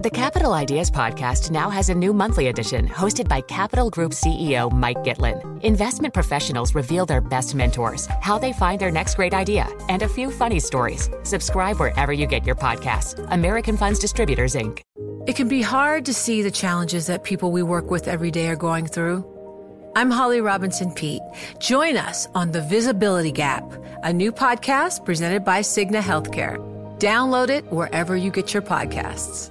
The Capital Ideas Podcast now has a new monthly edition hosted by Capital Group CEO Mike Gitlin. Investment professionals reveal their best mentors, how they find their next great idea, and a few funny stories. Subscribe wherever you get your podcasts. American Funds Distributors, Inc. It can be hard to see the challenges that people we work with every day are going through. I'm Holly Robinson Peete. Join us on The Visibility Gap, a new podcast presented by Cigna Healthcare. Download it wherever you get your podcasts.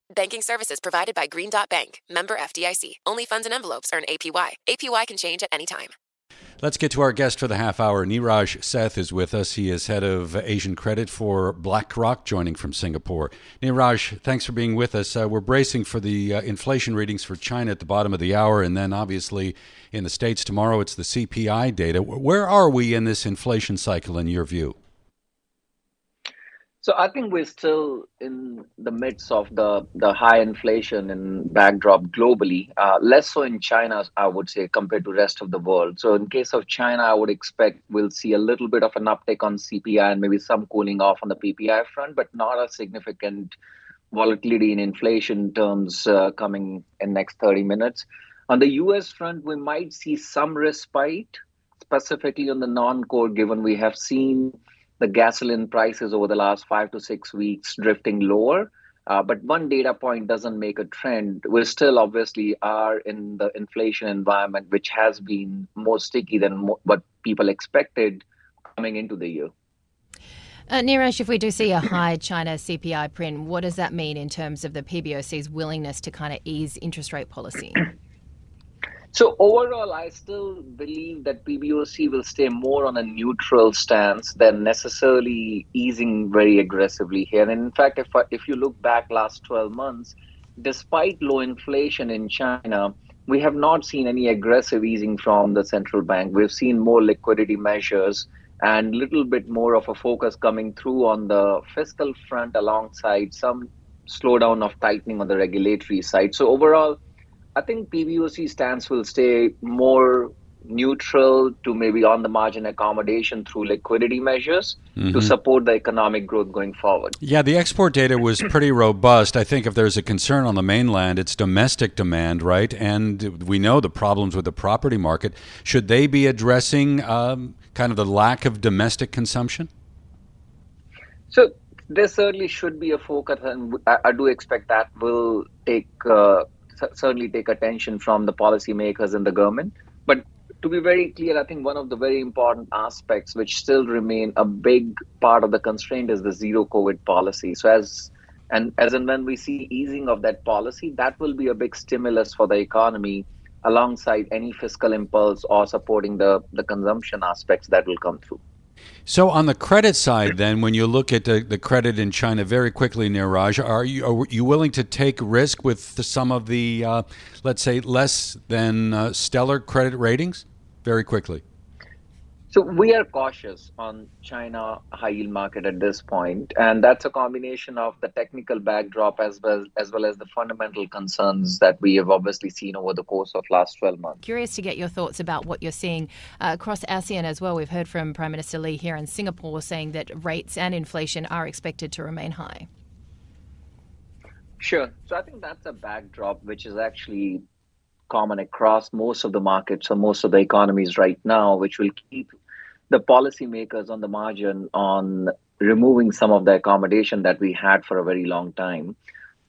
Banking services provided by Green Dot Bank, member FDIC. Only funds and envelopes earn APY. APY can change at any time. Let's get to our guest for the half hour. Neeraj Seth is with us. He is head of Asian credit for BlackRock, joining from Singapore. Neeraj, thanks for being with us. Uh, we're bracing for the uh, inflation readings for China at the bottom of the hour, and then obviously in the States tomorrow it's the CPI data. Where are we in this inflation cycle, in your view? So I think we're still in the midst of the the high inflation and backdrop globally. Uh, less so in China, I would say, compared to rest of the world. So in case of China, I would expect we'll see a little bit of an uptick on CPI and maybe some cooling off on the PPI front, but not a significant volatility in inflation terms uh, coming in next 30 minutes. On the U.S. front, we might see some respite, specifically on the non-core, given we have seen the gasoline prices over the last five to six weeks drifting lower. Uh, but one data point doesn't make a trend. We still obviously are in the inflation environment, which has been more sticky than mo- what people expected coming into the year. Uh, if we do see a high China CPI print, what does that mean in terms of the PBOC's willingness to kind of ease interest rate policy? So overall, I still believe that PBOC will stay more on a neutral stance than necessarily easing very aggressively here. And in fact, if if you look back last 12 months, despite low inflation in China, we have not seen any aggressive easing from the central bank. We've seen more liquidity measures and little bit more of a focus coming through on the fiscal front alongside some slowdown of tightening on the regulatory side. So overall, I think PBOC stance will stay more neutral to maybe on the margin accommodation through liquidity measures mm-hmm. to support the economic growth going forward. Yeah, the export data was pretty robust. I think if there's a concern on the mainland, it's domestic demand, right? And we know the problems with the property market. Should they be addressing um, kind of the lack of domestic consumption? So there certainly should be a focus, and I, I do expect that will take. Uh, certainly take attention from the policymakers and the government. But to be very clear, I think one of the very important aspects which still remain a big part of the constraint is the zero COVID policy. So as and as and when we see easing of that policy, that will be a big stimulus for the economy alongside any fiscal impulse or supporting the, the consumption aspects that will come through. So on the credit side, then, when you look at the, the credit in China, very quickly, Neeraj, are you are you willing to take risk with the, some of the, uh, let's say, less than uh, stellar credit ratings? Very quickly. So we are cautious on China high yield market at this point, and that's a combination of the technical backdrop as well as well as the fundamental concerns that we have obviously seen over the course of last 12 months. Curious to get your thoughts about what you're seeing uh, across ASEAN as well. We've heard from Prime Minister Lee here in Singapore saying that rates and inflation are expected to remain high. Sure. So I think that's a backdrop which is actually common across most of the markets or most of the economies right now, which will keep the policymakers on the margin on removing some of the accommodation that we had for a very long time.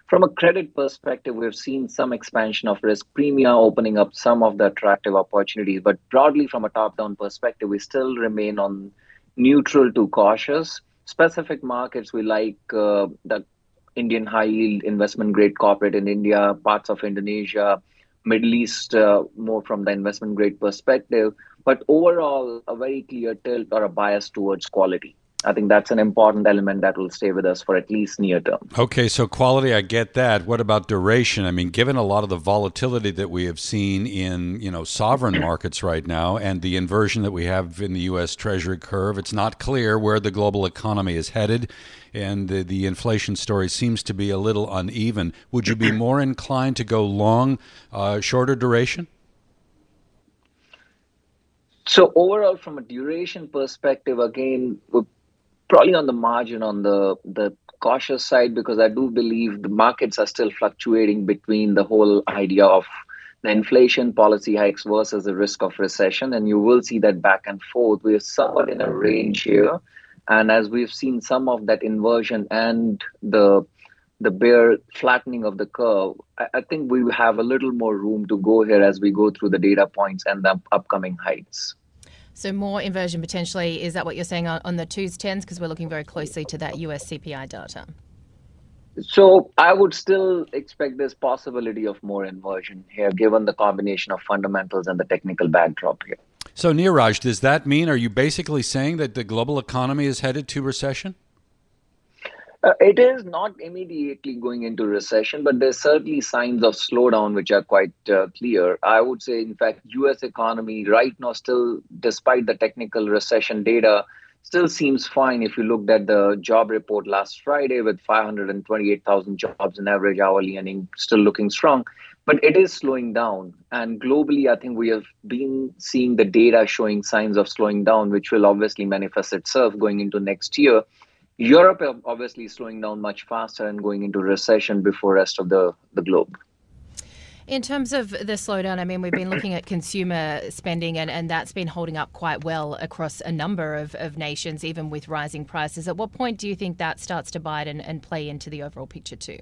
From a credit perspective, we've seen some expansion of risk premia, opening up some of the attractive opportunities. But broadly, from a top down perspective, we still remain on neutral to cautious. Specific markets, we like uh, the Indian high yield investment grade corporate in India, parts of Indonesia, Middle East, uh, more from the investment grade perspective but overall a very clear tilt or a bias towards quality. I think that's an important element that will stay with us for at least near term. Okay, so quality, I get that. What about duration? I mean, given a lot of the volatility that we have seen in you know sovereign markets right now, and the inversion that we have in the U.S. Treasury curve, it's not clear where the global economy is headed, and the, the inflation story seems to be a little uneven. Would you be more inclined to go long, uh, shorter duration? So overall, from a duration perspective, again, we're probably on the margin on the the cautious side because I do believe the markets are still fluctuating between the whole idea of the inflation policy hikes versus the risk of recession, and you will see that back and forth. We're somewhat in a range here, and as we've seen some of that inversion and the the bear flattening of the curve, I, I think we have a little more room to go here as we go through the data points and the upcoming heights. So more inversion potentially. Is that what you're saying on, on the twos tens? Because we're looking very closely to that US CPI data. So I would still expect this possibility of more inversion here, given the combination of fundamentals and the technical backdrop here. So Neeraj, does that mean are you basically saying that the global economy is headed to recession? Uh, it is not immediately going into recession, but there's certainly signs of slowdown which are quite uh, clear. I would say, in fact, U.S. economy right now still, despite the technical recession data, still seems fine. If you looked at the job report last Friday with 528,000 jobs in average hourly earning, still looking strong, but it is slowing down. And globally, I think we have been seeing the data showing signs of slowing down, which will obviously manifest itself going into next year. Europe obviously slowing down much faster and going into recession before rest of the, the globe. In terms of the slowdown, I mean, we've been looking at consumer spending, and, and that's been holding up quite well across a number of, of nations, even with rising prices. At what point do you think that starts to bite and, and play into the overall picture, too?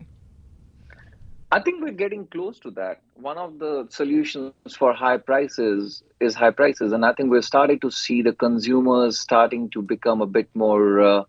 I think we're getting close to that. One of the solutions for high prices is high prices. And I think we're starting to see the consumers starting to become a bit more. Uh,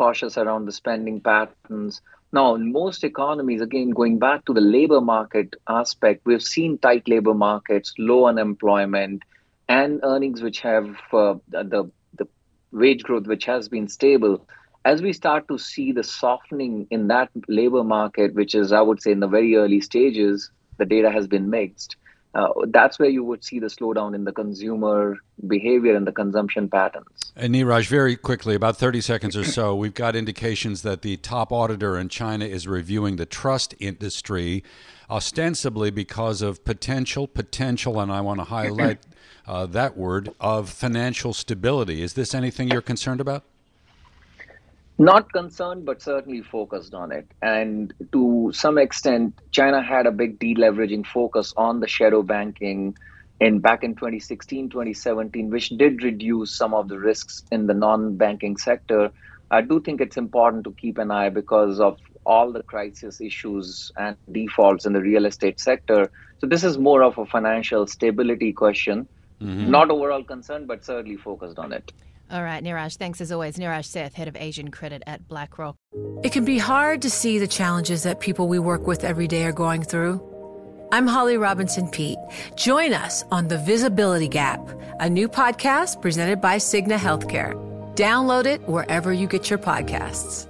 cautious around the spending patterns. Now, in most economies, again, going back to the labor market aspect, we've seen tight labor markets, low unemployment, and earnings which have uh, the, the wage growth which has been stable. As we start to see the softening in that labor market, which is, I would say, in the very early stages, the data has been mixed uh, that's where you would see the slowdown in the consumer behavior and the consumption patterns. And Neeraj, very quickly, about 30 seconds or so, we've got indications that the top auditor in China is reviewing the trust industry, ostensibly because of potential, potential, and I want to highlight uh, that word, of financial stability. Is this anything you're concerned about? Not concerned, but certainly focused on it. And to some extent, China had a big deleveraging focus on the shadow banking in back in 2016, 2017, which did reduce some of the risks in the non-banking sector. I do think it's important to keep an eye because of all the crisis issues and defaults in the real estate sector. So this is more of a financial stability question. Mm-hmm. Not overall concerned, but certainly focused on it. All right, Neeraj, thanks as always. Neeraj Seth, Head of Asian Credit at BlackRock. It can be hard to see the challenges that people we work with every day are going through. I'm Holly Robinson Peete. Join us on The Visibility Gap, a new podcast presented by Cigna Healthcare. Download it wherever you get your podcasts.